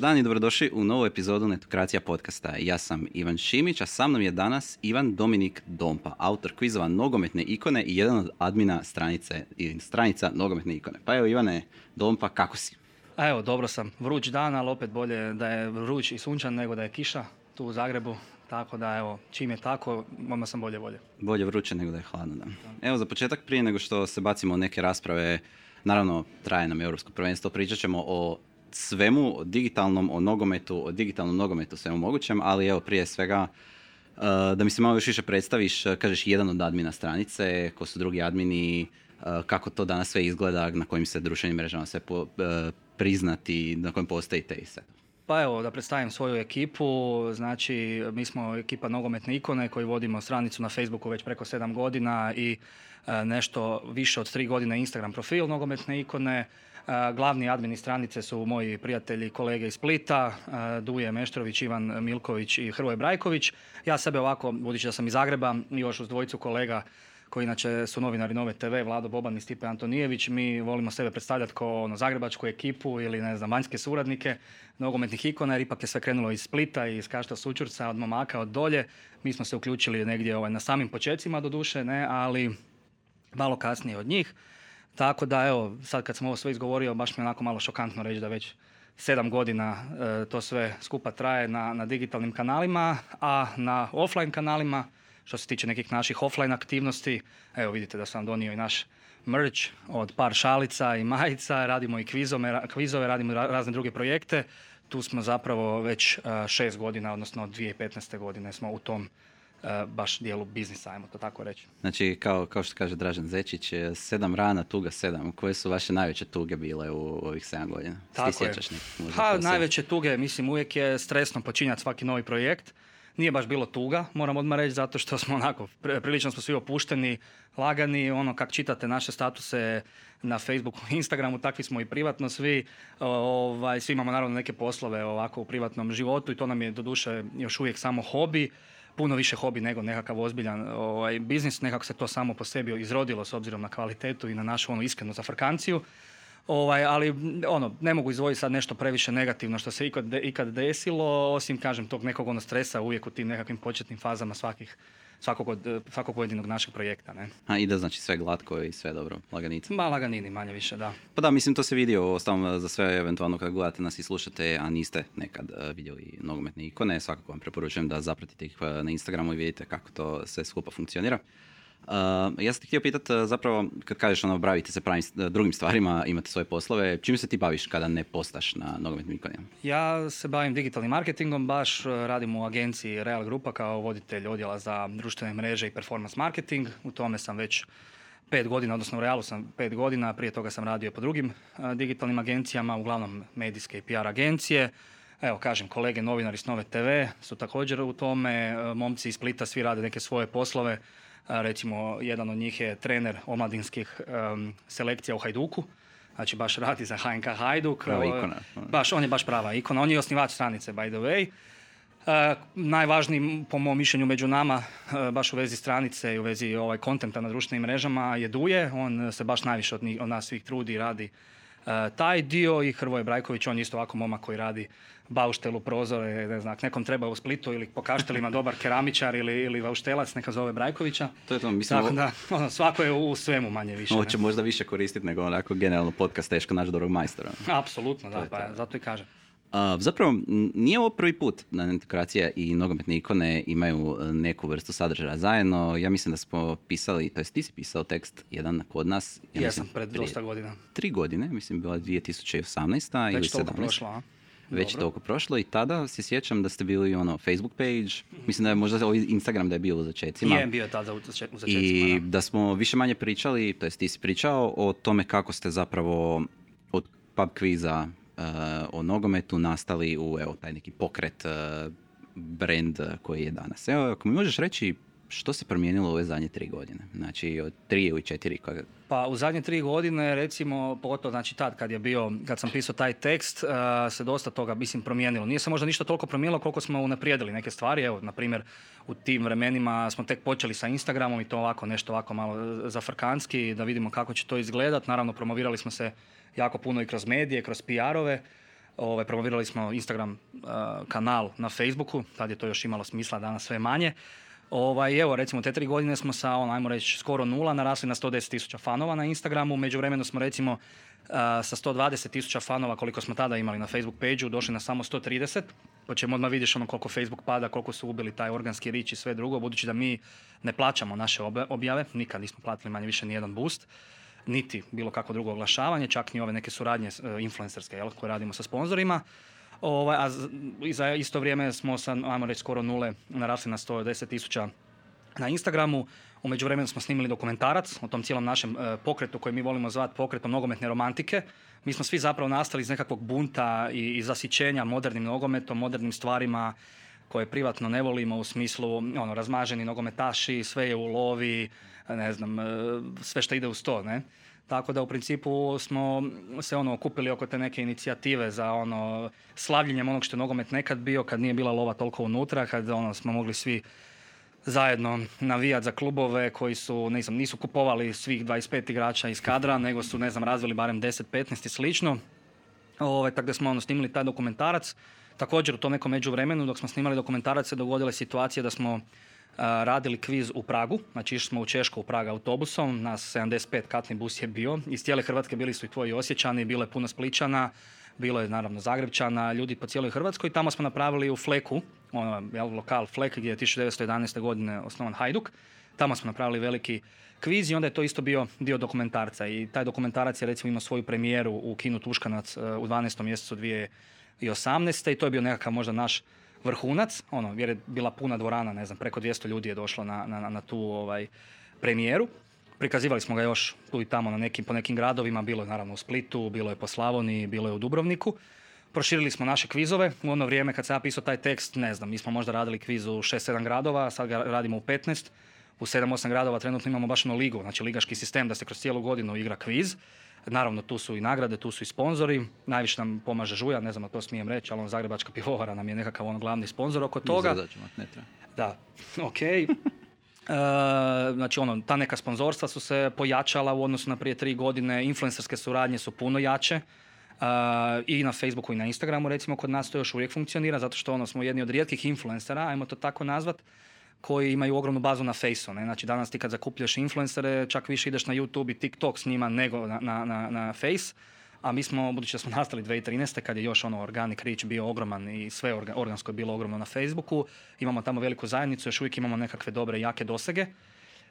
Dobar dan i dobrodošli u novu epizodu Netokracija podcasta. Ja sam Ivan Šimić, a sa mnom je danas Ivan Dominik Dompa, autor kvizova Nogometne ikone i jedan od admina stranice, stranica Nogometne ikone. Pa evo Ivane Dompa, kako si? A evo, dobro sam. Vruć dan, ali opet bolje da je vruć i sunčan nego da je kiša tu u Zagrebu. Tako da evo, čim je tako, odmah sam bolje volje. Bolje vruće nego da je hladno, da. Evo za početak prije nego što se bacimo u neke rasprave, naravno traje nam europsko prvenstvo, pričat ćemo o svemu, o digitalnom, o nogometu, o digitalnom nogometu, svemu mogućem, ali evo prije svega uh, da mi se malo još više predstaviš, uh, kažeš jedan od admina stranice, ko su drugi admini, uh, kako to danas sve izgleda, na kojim se društvenim mrežama sve priznati, na kojim postojite i sve. Pa evo, da predstavim svoju ekipu, znači mi smo ekipa Nogometne ikone koji vodimo stranicu na Facebooku već preko 7 godina i nešto više od 3 godine Instagram profil Nogometne ikone. Glavni admini stranice su moji prijatelji i kolege iz Splita, Duje Meštrović, Ivan Milković i Hrvoje Brajković. Ja sebe ovako, budući da sam iz Zagreba, još uz dvojicu kolega koji inače su novinari Nove TV, Vlado Boban i Stipe Antonijević, mi volimo sebe predstavljati kao ono, zagrebačku ekipu ili ne znam, vanjske suradnike nogometnih ikona, jer ipak je sve krenulo iz Splita, iz Kašta Sučurca, od momaka, od dolje. Mi smo se uključili negdje ovaj, na samim počecima do duše, ne, ali malo kasnije od njih. Tako da evo, sad kad sam ovo sve izgovorio, baš mi je onako malo šokantno reći da već sedam godina e, to sve skupa traje na, na digitalnim kanalima, a na offline kanalima, što se tiče nekih naših offline aktivnosti, evo vidite da sam donio i naš merch od par šalica i majica, radimo i kvizove, kvizove radimo razne druge projekte. Tu smo zapravo već e, šest godina, odnosno 2015. godine smo u tom baš dijelu biznisa, ajmo to tako reći. Znači, kao, kao što kaže Dražen Zečić, sedam rana, tuga sedam. Koje su vaše najveće tuge bile u ovih sedam godina? Tako je. Pa, najveće tuge, mislim, uvijek je stresno počinjati svaki novi projekt. Nije baš bilo tuga, moram odmah reći, zato što smo onako, prilično smo svi opušteni, lagani, ono, kak čitate naše statuse na Facebooku, Instagramu, takvi smo i privatno svi, ovaj, svi imamo naravno neke poslove ovako u privatnom životu i to nam je doduše još uvijek samo hobi puno više hobi nego nekakav ozbiljan ovaj, biznis, nekako se to samo po sebi izrodilo s obzirom na kvalitetu i na našu onu iskrenu zafrkanciju. Ovaj, ali ono, ne mogu izdvojiti sad nešto previše negativno što se ikad, ikad desilo, osim kažem tog nekog ono stresa uvijek u tim nekakvim početnim fazama svakih svakog, od, svakog pojedinog našeg projekta. Ne? A ide znači sve glatko i sve dobro, laganica? Ma laganini manje više, da. Pa da, mislim to se vidio ostalom za sve eventualno kad gledate nas i slušate, a niste nekad uh, vidjeli nogometne ikone, svakako vam preporučujem da zapratite ih e, na Instagramu i vidite kako to sve skupa funkcionira. Uh, ja sam ti htio pitati uh, zapravo, kad kažeš ono, bravite se pravim uh, drugim stvarima, imate svoje poslove, čim se ti baviš kada ne postaš na nogometnim ikonima? Ja se bavim digitalnim marketingom, baš radim u agenciji Real Grupa kao voditelj odjela za društvene mreže i performance marketing. U tome sam već pet godina, odnosno u Realu sam pet godina, prije toga sam radio po drugim digitalnim agencijama, uglavnom medijske i PR agencije. Evo, kažem, kolege novinari s Nove TV su također u tome, momci iz Splita svi rade neke svoje poslove, Recimo, jedan od njih je trener omladinskih selekcija u Hajduku. Znači, baš radi za HNK Hajduk. Prava ikona. Baš, on je baš prava ikona. On je osnivač stranice, by the way. Uh, najvažniji po mom mišljenju među nama baš u vezi stranice i u vezi ovaj kontenta na društvenim mrežama je Duje. On se baš najviše od, od nas svih trudi i radi E, taj dio i Hrvoje Brajković, on je isto ovako momak koji radi bauštelu, prozore, ne znam, nekom treba u Splitu ili po kaštelima dobar keramičar ili, ili bauštelac, neka zove Brajkovića. To je to, mislim... Tako da, ono, svako je u svemu manje više. Ovo će možda više koristiti nego onako generalno podcast teško naći dobrog majstora. Apsolutno, da, pa, zato i kažem. Uh, zapravo, nije ovo prvi put da Netokracija i nogometne ikone imaju e, neku vrstu sadržaja zajedno. Ja mislim da smo pisali, to jest ti si pisao tekst jedan kod nas. Ja Jesam, pred dosta godina. Tri godine, mislim bila 2018. Već ili 17. toliko prošlo, a? Već toliko prošlo i tada se sjećam da ste bili ono Facebook page, mislim da je možda ovaj Instagram da je bio u začecima. Je, bio tada u začecima. I da. smo više manje pričali, to jest ti si pričao o tome kako ste zapravo od pub kviza o nogometu nastali u evo, taj neki pokret uh, brand koji je danas. Evo, ako mi možeš reći što se promijenilo u ove zadnje tri godine? Znači, od tri ili četiri? Pa u zadnje tri godine, recimo, pogotovo znači tad kad je bio, kad sam pisao taj tekst, se dosta toga, mislim, promijenilo. Nije se možda ništa toliko promijenilo koliko smo unaprijedili neke stvari. Evo, na primjer, u tim vremenima smo tek počeli sa Instagramom i to ovako, nešto ovako malo zafrkanski, da vidimo kako će to izgledat. Naravno, promovirali smo se jako puno i kroz medije, kroz PR-ove. Ovaj, promovirali smo Instagram kanal na Facebooku, tad je to još imalo smisla, danas sve manje. Ovaj, evo, recimo, te tri godine smo sa, on, ajmo reći, skoro nula narasli na 110 tisuća fanova na Instagramu. Među vremenu smo, recimo, sa 120 tisuća fanova, koliko smo tada imali na Facebook page došli na samo 130. Po čemu odmah vidiš ono koliko Facebook pada, koliko su ubili taj organski rič i sve drugo, budući da mi ne plaćamo naše objave, nikad nismo platili manje više ni jedan boost niti bilo kako drugo oglašavanje, čak ni ove neke suradnje e, influencerske jel, koje radimo sa sponzorima. Ovaj, a za isto vrijeme smo sa, ajmo reći, skoro nule narasli na 110 tisuća na Instagramu. U međuvremenu smo snimili dokumentarac o tom cijelom našem e, pokretu koji mi volimo zvati pokretom nogometne romantike. Mi smo svi zapravo nastali iz nekakvog bunta i, zasićenja modernim nogometom, modernim stvarima koje privatno ne volimo u smislu ono, razmaženi nogometaši, sve je u lovi, ne znam, e, sve što ide uz to, ne. Tako da u principu smo se ono okupili oko te neke inicijative za ono slavljenjem onog što je nogomet nekad bio, kad nije bila lova toliko unutra, kad ono smo mogli svi zajedno navijati za klubove koji su, ne znam, nisu kupovali svih 25 igrača iz kadra, nego su, ne znam, razvili barem 10, 15 i slično. Ove, tako da smo ono, snimili taj dokumentarac. Također u tom nekom međuvremenu dok smo snimali dokumentarac se dogodila situacija da smo radili kviz u Pragu, znači išli smo u Češku u Praga autobusom, nas 75 katni bus je bio, iz cijele Hrvatske bili su i tvoji osjećani, bilo je puno Spličana, bilo je naravno Zagrebčana, ljudi po cijeloj Hrvatskoj. Tamo smo napravili u Fleku, ono, jel, lokal Flek gdje je 1911. godine osnovan Hajduk. Tamo smo napravili veliki kviz i onda je to isto bio dio dokumentarca. I taj dokumentarac je recimo imao svoju premijeru u kinu Tuškanac e, u 12. mjesecu 2018. I to je bio nekakav možda naš vrhunac, ono, jer je bila puna dvorana, ne znam, preko 200 ljudi je došlo na, na, na tu ovaj, premijeru. Prikazivali smo ga još tu i tamo na nekim, po nekim gradovima, bilo je naravno u Splitu, bilo je po Slavoniji, bilo je u Dubrovniku. Proširili smo naše kvizove. U ono vrijeme kad sam ja pisao taj tekst, ne znam, mi smo možda radili kviz u 6-7 gradova, sad ga radimo u 15. U 7-8 gradova trenutno imamo baš ono ligu, znači ligaški sistem da se kroz cijelu godinu igra kviz. Naravno, tu su i nagrade, tu su i sponzori. Najviše nam pomaže Žuja, ne znam, to smijem reći, ali on Zagrebačka pivovara nam je nekakav on glavni sponzor oko toga. ne treba. Da, ok. E, znači, ono, ta neka sponzorstva su se pojačala u odnosu na prije tri godine. Influencerske suradnje su puno jače. E, I na Facebooku i na Instagramu, recimo, kod nas to još uvijek funkcionira, zato što ono, smo jedni od rijetkih influencera, ajmo to tako nazvat, koji imaju ogromnu bazu na Faceu. Ne? Znači danas ti kad zakupljaš influencere, čak više ideš na YouTube i TikTok s njima nego na, na, na, na Face. A mi smo, budući da smo nastali 2013. kad je još ono organic reach bio ogroman i sve organsko je bilo ogromno na Facebooku, imamo tamo veliku zajednicu, još uvijek imamo nekakve dobre jake dosege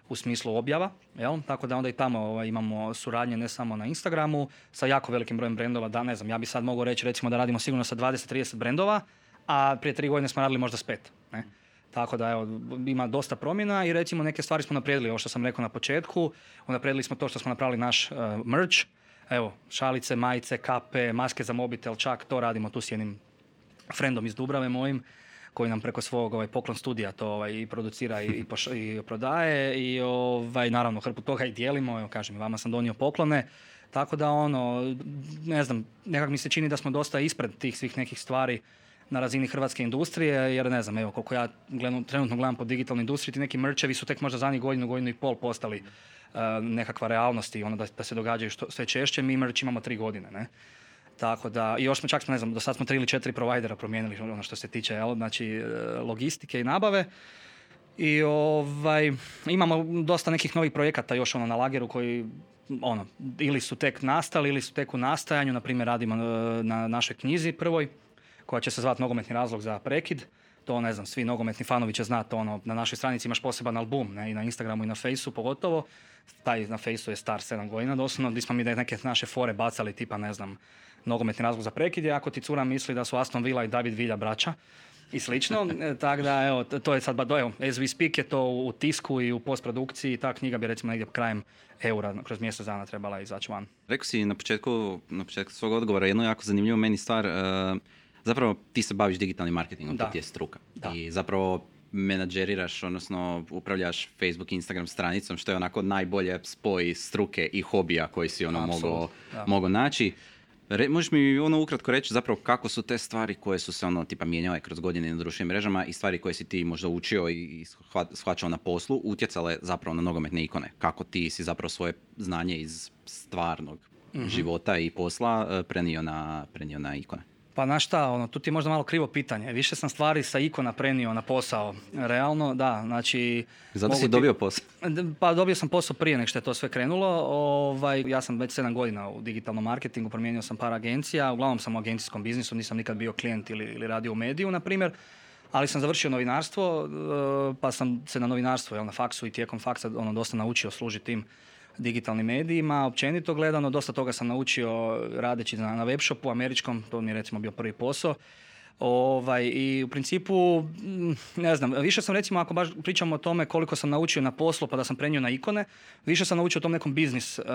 u smislu objava, jel? tako da onda i tamo ovaj, imamo suradnje ne samo na Instagramu sa jako velikim brojem brendova, da ne znam, ja bi sad mogao reći recimo da radimo sigurno sa 20-30 brendova, a prije tri godine smo radili možda s pet. Ne? Tako da evo, ima dosta promjena i recimo neke stvari smo naprijedili, ovo što sam rekao na početku, naprijedili smo to što smo napravili naš uh, merch, evo, šalice, majice, kape, maske za mobitel, čak to radimo tu s jednim frendom iz Dubrave mojim, koji nam preko svog ovaj, poklon studija to ovaj, i producira i, i, prodaje i ovaj, naravno hrpu toga i dijelimo, evo kažem, vama sam donio poklone, tako da ono, ne znam, nekak mi se čini da smo dosta ispred tih svih nekih stvari na razini hrvatske industrije, jer ne znam, evo, koliko ja gledam, trenutno gledam po digitalnoj industriji, ti neki mrčevi su tek možda zadnjih godinu, godinu i pol postali uh, nekakva realnost i ono da, da se događaju što, sve češće, mi mrč imamo tri godine, ne? Tako da, i još smo čak, ne znam, do sad smo tri ili četiri provajdera promijenili ono što se tiče, jel, znači, e, logistike i nabave. I ovaj, imamo dosta nekih novih projekata još ono na lageru koji ono, ili su tek nastali ili su tek u nastajanju, na primjer radimo e, na našoj knjizi prvoj, koja će se zvati Nogometni razlog za prekid. To ne znam, svi nogometni fanovi će znati, ono, na našoj stranici imaš poseban album, ne, i na Instagramu i na Faceu pogotovo. Taj na Faceu je star 7 godina doslovno, gdje smo mi neke naše fore bacali, tipa, ne znam, nogometni razlog za prekid je ako ti cura misli da su Aston Villa i David Villa braća i slično. E, tako da, evo, to je sad, ba, evo, as we speak je to u tisku i u postprodukciji. Ta knjiga bi recimo negdje krajem eura kroz mjesec dana trebala izaći van. Rekao si na početku, na početku svog odgovora jednu jako zanimljivu meni stvar. Uh zapravo ti se baviš digitalnim marketingom, to ti je struka. Da. I zapravo menadžeriraš, odnosno upravljaš Facebook, Instagram stranicom, što je onako najbolje spoj struke i hobija koji si ono mogao, mogao naći. Re, možeš mi ono ukratko reći zapravo kako su te stvari koje su se ono tipa mijenjale kroz godine na društvenim mrežama i stvari koje si ti možda učio i shvaćao na poslu utjecale zapravo na nogometne ikone. Kako ti si zapravo svoje znanje iz stvarnog mhm. života i posla eh, prenio na, prenio na ikone? Pa na šta, ono, tu ti je možda malo krivo pitanje. Više sam stvari sa ikona prenio na posao. Realno, da, znači... Zato si dobio posao? Pa dobio sam posao prije nego što je to sve krenulo. Ovaj, ja sam već 7 godina u digitalnom marketingu, promijenio sam par agencija, uglavnom sam u agencijskom biznisu, nisam nikad bio klijent ili, ili radio u mediju, na primjer. Ali sam završio novinarstvo, eh, pa sam se na novinarstvo, jel, na faksu i tijekom faksa ono, dosta naučio služiti tim digitalnim medijima. Općenito gledano, dosta toga sam naučio radeći na, na webshopu američkom, to mi je recimo bio prvi posao. Ovaj, I u principu, mm, ne znam, više sam recimo ako baš pričamo o tome koliko sam naučio na poslu pa da sam prenio na ikone, više sam naučio o tom nekom biznis uh,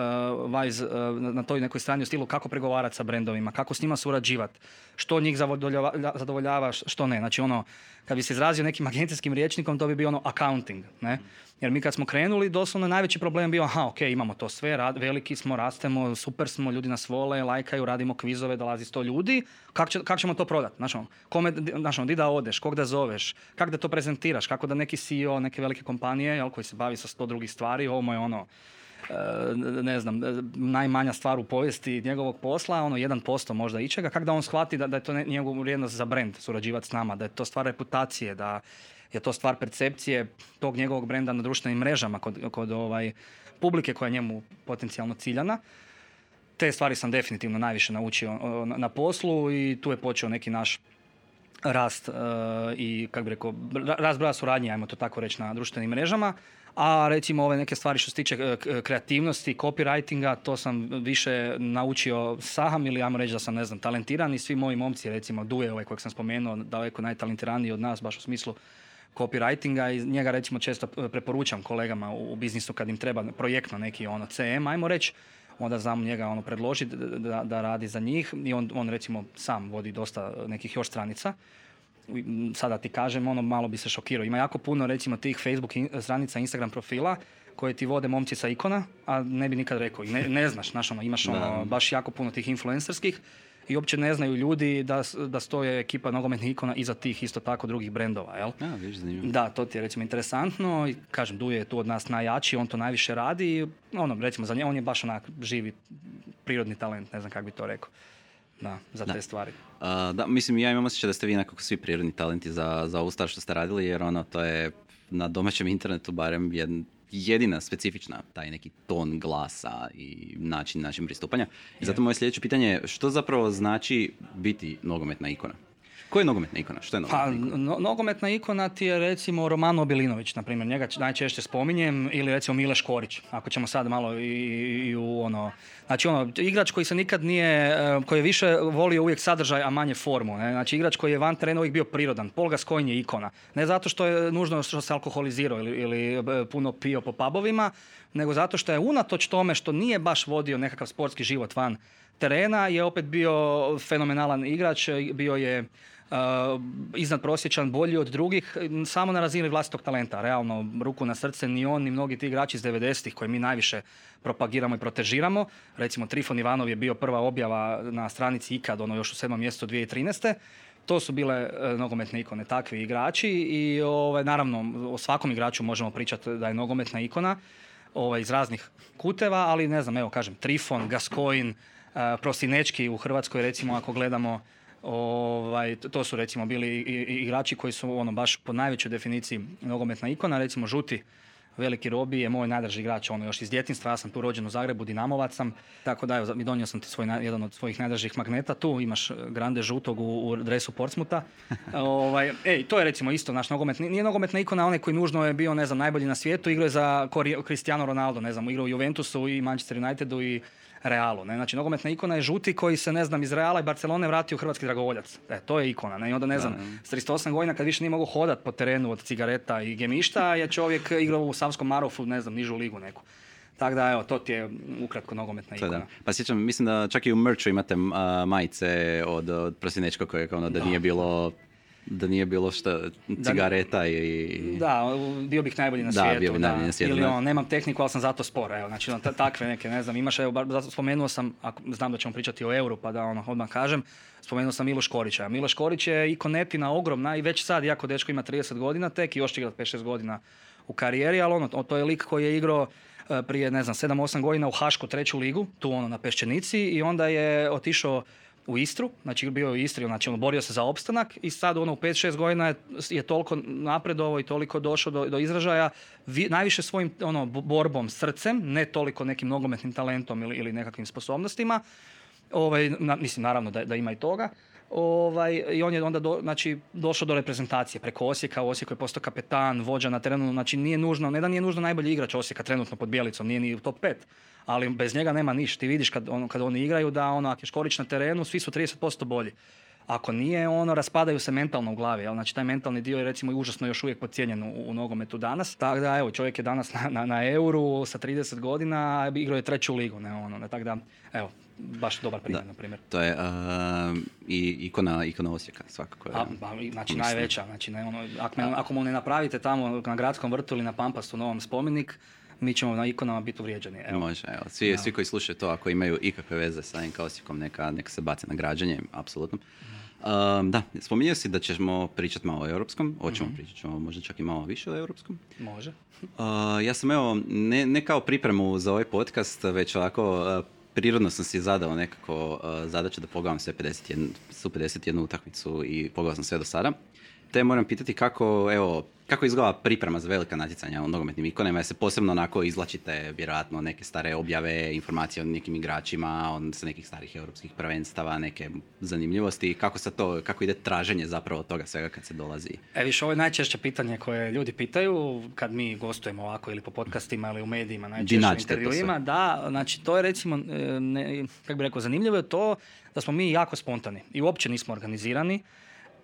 wise, uh, na toj nekoj strani u stilu kako pregovarati sa brendovima, kako s njima surađivati, što njih zadovoljava, što ne. Znači ono, kad bi se izrazio nekim agencijskim rječnikom, to bi bio ono accounting. Ne? Jer mi kad smo krenuli, doslovno najveći problem bio, aha, ok, imamo to sve, rad, veliki smo, rastemo, super smo, ljudi nas vole, lajkaju, radimo kvizove, dolazi sto ljudi, kako će, kak ćemo to prodati? Znači, kome, znači, di da odeš, kog da zoveš, kako da to prezentiraš, kako da neki CEO neke velike kompanije, jel, koji se bavi sa sto drugih stvari, ovo je ono, e, ne znam, najmanja stvar u povijesti njegovog posla, ono 1% možda ičega, kako da on shvati da, da je to njegov vrijednost za brand surađivati s nama, da je to stvar reputacije, da je to stvar percepcije tog njegovog brenda na društvenim mrežama kod, kod ovaj, publike koja je njemu potencijalno ciljana. Te stvari sam definitivno najviše naučio na poslu i tu je počeo neki naš rast uh, i kako bi rekao, rast broja suradnje, ajmo to tako reći, na društvenim mrežama. A recimo ove neke stvari što se tiče e, kreativnosti, copywritinga, to sam više naučio sam ili ajmo reći da sam, ne znam, talentiran i svi moji momci, recimo Duje, ovaj kojeg sam spomenuo, daleko najtalentiraniji od nas, baš u smislu copywritinga i njega recimo često preporučam kolegama u, biznisu kad im treba projektno neki ono CM, ajmo reći, onda znam njega ono predložiti da, da radi za njih i on, on recimo sam vodi dosta nekih još stranica. Sada ti kažem, ono malo bi se šokirao. Ima jako puno recimo tih Facebook stranica, Instagram profila koje ti vode momci sa ikona, a ne bi nikad rekao. Ne, ne znaš, znaš ono, imaš ono, baš jako puno tih influencerskih i uopće ne znaju ljudi da, da stoje ekipa nogometnih ikona iza tih isto tako drugih brendova. Jel? A, viš, da, to ti je recimo interesantno i kažem, Duje je tu od nas najjači, on to najviše radi i ono, recimo za nje, on je baš onak živi prirodni talent, ne znam kako bi to rekao. Da, za te stvari. da, mislim, ja imam osjećaj da ste vi nekako svi prirodni talenti za, za ovu stvar što ste radili, jer ono, to je na domaćem internetu barem jedan, jedina specifična taj neki ton glasa i način način pristupanja. I zato moje sljedeće pitanje je što zapravo znači biti nogometna ikona? Ko je nogometna ikona? Što je nogometna pa, ikona? No, nogometna ikona ti je recimo Romano Obilinović, na primjer, njega najčešće spominjem, ili recimo Mile Škorić, ako ćemo sad malo i, i u ono... Znači ono, igrač koji se nikad nije, e, koji je više volio uvijek sadržaj, a manje formu. Ne? Znači igrač koji je van terena uvijek bio prirodan. Paul Gascoigne je ikona. Ne zato što je nužno što se alkoholizirao ili, ili e, puno pio po pubovima, nego zato što je unatoč tome što nije baš vodio nekakav sportski život van terena, je opet bio fenomenalan igrač, bio je uh, iznad prosječan, bolji od drugih, samo na razini vlastitog talenta. Realno, ruku na srce, ni on, ni mnogi ti igrači iz 90-ih koje mi najviše propagiramo i protežiramo. Recimo, Trifon Ivanov je bio prva objava na stranici IKAD, ono još u sedmom mjesecu 2013. To su bile uh, nogometne ikone, takvi igrači i ovaj, naravno o svakom igraču možemo pričati da je nogometna ikona ovaj, iz raznih kuteva, ali ne znam, evo kažem, Trifon, Gascoin, Prosinečki u Hrvatskoj recimo ako gledamo Ovaj, to su recimo bili igrači koji su ono baš po najvećoj definiciji nogometna ikona, recimo Žuti Veliki Robi je moj najdraži igrač, ono još iz djetinstva, ja sam tu rođen u Zagrebu, Dinamovac sam, tako da evo, donio sam ti svoj, jedan od svojih najdražih magneta, tu imaš Grande Žutog u, u dresu Portsmuta. ovaj, ej, to je recimo isto naš nogomet, nije nogometna ikona onaj koji nužno je bio, ne znam, najbolji na svijetu, igrao je za Cristiano Ronaldo, ne znam, igrao u Juventusu i Manchester Unitedu i Realu. Ne? Znači, nogometna ikona je žuti koji se, ne znam, iz Reala i Barcelone vratio u hrvatski dragovoljac. E, to je ikona. Ne? I onda, ne znam, s 38 godina kad više nije mogu hodat po terenu od cigareta i gemišta, je čovjek igrao u Savskom Marofu, ne znam, nižu ligu neku. Tako da, evo, to ti je ukratko nogometna ikona. Da. Pa sjećam, mislim da čak i u merchu imate majice od, od Prosinečko koje ono da, da nije bilo da nije bilo što cigareta i... Da, bio bih najbolji na svijetu. Da, bio bih najbolji na svijetu. Ili on, nemam tehniku, ali sam zato spor. Evo, znači, on, takve neke, ne znam, imaš, evo, bar, spomenuo sam, ako, znam da ćemo pričati o euru, pa da ono, odmah kažem, spomenuo sam Miloš Korića. Miloš Korić je ikonetina ogromna i već sad, jako dečko ima 30 godina, tek i još će igrati 5-6 godina u karijeri, ali ono, to je lik koji je igrao e, prije, ne znam, 7-8 godina u Hašku treću ligu, tu ono na Peščenici i onda je otišao u Istru, znači bio je u Istri, znači on borio se za opstanak i sad ono u 5-6 godina je, je toliko napredovao i toliko došao do, do izražaja, vi, najviše svojim ono, borbom, srcem, ne toliko nekim nogometnim talentom ili, ili nekakvim sposobnostima, ovaj, na, mislim naravno da, da ima i toga, Ovaj, I on je onda do, znači, došao do reprezentacije preko Osijeka. U Osijeku je postao kapetan, vođa na terenu. Znači nije nužno, ne da nije nužno najbolji igrač Osijeka trenutno pod Bjelicom, nije ni u top 5. Ali bez njega nema ništa. Ti vidiš kad, ono, kad oni igraju da ono, ako je Škorić na terenu, svi su 30% bolji. Ako nije, ono, raspadaju se mentalno u glavi. Jel? Znači, taj mentalni dio je recimo užasno još uvijek podcijenjen u, u nogometu danas. Tako da, evo, čovjek je danas na, na, na euru sa 30 godina, igrao je treću ligu. Ne, ono, ne, tako da, evo, baš dobar primjer, na primjer. To je uh, i ikona, ikona Osijeka, svakako. Je, A, ba, znači, najveća. Znači, ne, ono, ako, me, ako mu ne napravite tamo na gradskom vrtu ili na Pampastu novom spomenik, mi ćemo na ikonama biti uvrijeđeni. Evo. Može, evo. Svi, Evo. svi koji slušaju to, ako imaju ikakve veze sa NK Osijekom, neka, neka se bace na građanje, apsolutno. Um, da, spominjao si da ćemo pričati malo o europskom, hoćemo pričat ćemo možda čak i malo više o europskom. Može. Uh, ja sam evo, ne, ne kao pripremu za ovaj podcast, već ovako uh, prirodno sam si zadao nekako uh, zadaću da pogledam sve 51, su 51 utakmicu i pogledao sam sve do sada. Te moram pitati kako, evo, kako izgleda priprema za velika natjecanja u nogometnim ikonama, jer se posebno onako izlačite vjerojatno neke stare objave, informacije o nekim igračima, on sa nekih starih europskih prvenstava, neke zanimljivosti, kako se to, kako ide traženje zapravo toga svega kad se dolazi. E više, ovo je najčešće pitanje koje ljudi pitaju kad mi gostujemo ovako ili po podcastima ili u medijima, najčešće u intervjuima. Da, znači to je recimo, e, ne, kako bi rekao, zanimljivo je to da smo mi jako spontani i uopće nismo organizirani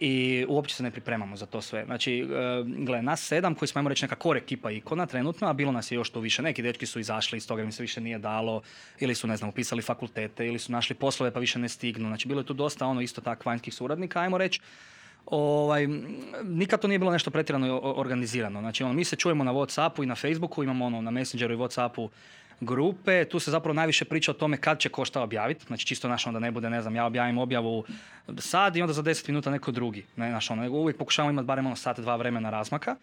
i uopće se ne pripremamo za to sve. Znači, e, gle, nas sedam koji smo, ajmo reći, neka core ekipa ikona trenutno, a bilo nas je još tu više. Neki dečki su izašli iz toga, im se više nije dalo, ili su, ne znam, upisali fakultete, ili su našli poslove pa više ne stignu. Znači, bilo je tu dosta, ono, isto tak vanjskih suradnika, ajmo reći. Ovaj, nikad to nije bilo nešto pretjerano organizirano. Znači, ono, mi se čujemo na Whatsappu i na Facebooku, imamo ono, na Messengeru i Whatsappu grupe, tu se zapravo najviše priča o tome kad će ko šta objaviti, znači čisto naš onda ne bude, ne znam, ja objavim objavu sad i onda za 10 minuta neko drugi, ne, znaš, ono, uvijek pokušavamo imati barem ono sat, dva vremena razmaka,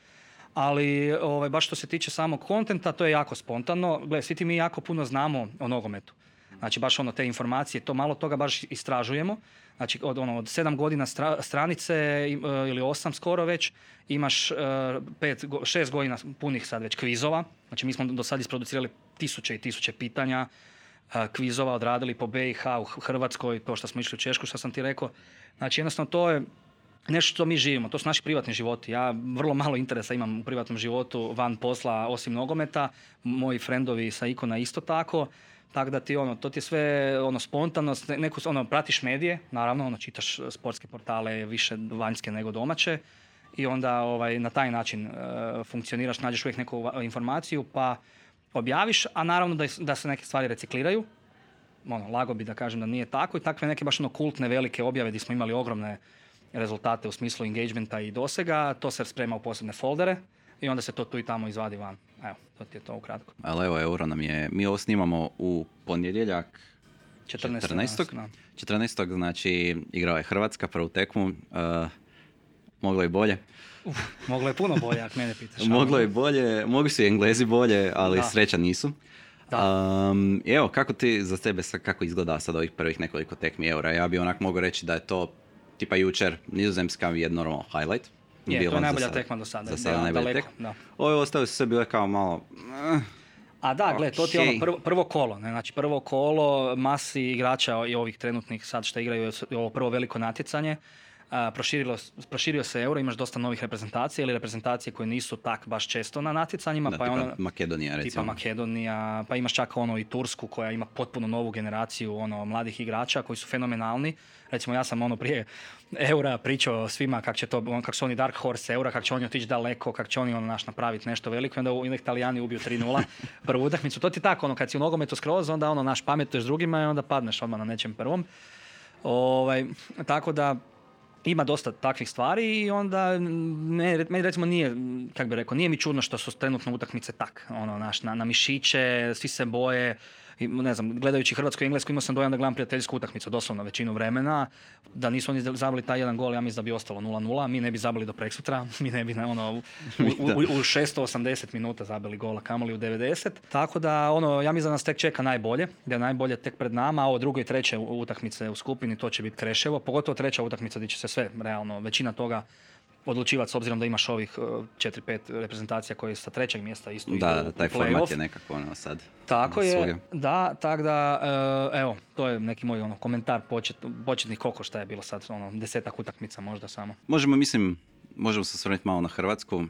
ali ovaj, baš što se tiče samog kontenta, to je jako spontano, gle, svi ti mi jako puno znamo o nogometu, znači baš ono te informacije, to malo toga baš istražujemo, znači od, ono, od sedam godina stra- stranice e, ili osam skoro već, imaš e, pet, šest godina punih sad već kvizova, znači mi smo do sad isproducirali tisuće i tisuće pitanja, e, kvizova odradili po BiH, u Hrvatskoj, to što smo išli u Češku, što sam ti rekao. Znači jednostavno to je nešto što mi živimo, to su naši privatni životi. Ja vrlo malo interesa imam u privatnom životu van posla osim nogometa, moji frendovi sa ikona isto tako. Tako da ti ono, to ti je sve ono spontanost, ne- neku ono pratiš medije, naravno ono čitaš sportske portale više vanjske nego domaće i onda ovaj na taj način e, funkcioniraš, nađeš uvijek neku informaciju pa objaviš, a naravno da, da se neke stvari recikliraju, ono, lago bi da kažem da nije tako i takve neke baš ono kultne velike objave gdje smo imali ogromne rezultate u smislu engagementa i dosega, to se sprema u posebne foldere i onda se to tu i tamo izvadi van. Evo, to ti je to ukratko. Ali evo, euro nam je, mi ovo snimamo u ponedjeljak 14. 14. danas, 14. znači igrao je Hrvatska prvu tekmu, uh, moglo je bolje. Uf, moglo je puno bolje, ako mene pitaš. Moglo je bolje, mogli su i Englezi bolje, ali Da. sreća nisu. Da. Um, evo, kako ti za sebe, kako izgleda sad ovih prvih nekoliko tekmi eura? Ja bi onak mogao reći da je to tipa jučer nizozemska je normalno highlight. Je, Bilo to je najbolja tekma do sada. Za sada Da, najbolja daleko, tekma. da. Ove ostale su sve bile kao malo... eh, A da, gle, to ti je ono prvo, prvo kolo, ne? znači prvo kolo masi igrača i ovih trenutnih sad što igraju ovo prvo veliko natjecanje. A, proširilo, proširio se euro, imaš dosta novih reprezentacija ili reprezentacije koje nisu tak baš često na natjecanjima, da, pa tipa ono, Makedonija tipa recimo. Makedonija, pa imaš čak ono i Tursku koja ima potpuno novu generaciju ono mladih igrača koji su fenomenalni. Recimo ja sam ono prije eura pričao svima kako će to, on, kako su oni dark horse eura, kako će oni otići daleko, kako će oni ono naš napraviti nešto veliko i onda uvijek Italijani ubiju 3-0 prvu utakmicu. To ti je tako, ono kad si u nogometu skroz, onda ono naš pametuješ drugima i onda padneš odmah na nečem prvom. Ovaj, tako da ima dosta takvih stvari i onda meni recimo nije, kako bi rekao, nije mi čudno što su trenutno utakmice tak, ono, naš, na, na mišiće, svi se boje, ne znam, gledajući Hrvatsku i Englesku imao sam dojam da gledam prijateljsku utakmicu doslovno većinu vremena. Da nisu oni zabili taj jedan gol, ja mislim da bi ostalo 0-0. Mi ne bi zabili do preksutra, mi ne bi na ono, u, u, u, u 680 minuta zabili gola, kamoli u 90. Tako da, ono, ja mislim da nas tek čeka najbolje, da je najbolje tek pred nama, a ovo drugo i treće utakmice u skupini, to će biti kreševo. Pogotovo treća utakmica gdje će se sve, realno, većina toga odlučivati s obzirom da imaš ovih 4-5 e, reprezentacija koje sa trećeg mjesta isto Da, taj format je nekako ono sad. Tako je, da, tako da, e, evo, to je neki moj ono, komentar počet, početnih koliko šta je bilo sad, ono, desetak utakmica možda samo. Možemo, mislim, možemo se osvrnuti malo na Hrvatsku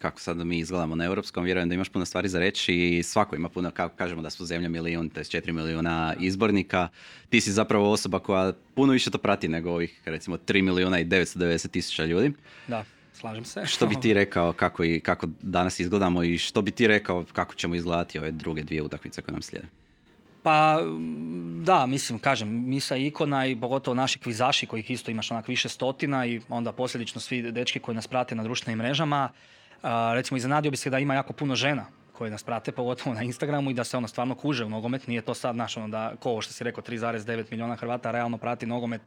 kako sad mi izgledamo na europskom, vjerujem da imaš puno stvari za reći i svako ima puno, kako kažemo da su zemlja milijun, to je četiri milijuna izbornika. Ti si zapravo osoba koja puno više to prati nego ovih recimo 3 milijuna i 990 tisuća ljudi. Da. Slažem se. Što bi ti rekao kako, i, kako danas izgledamo i što bi ti rekao kako ćemo izgledati ove druge dvije utakmice koje nam slijede? Pa da, mislim, kažem, mi sa ikona i pogotovo naši kvizaši kojih isto imaš onak više stotina i onda posljedično svi dečki koji nas prate na društvenim mrežama, recimo iznenadio bi se da ima jako puno žena koje nas prate, pogotovo na Instagramu i da se ono stvarno kuže u nogomet. Nije to sad naš ono da, ko ovo što si rekao, 3,9 milijuna Hrvata realno prati nogomet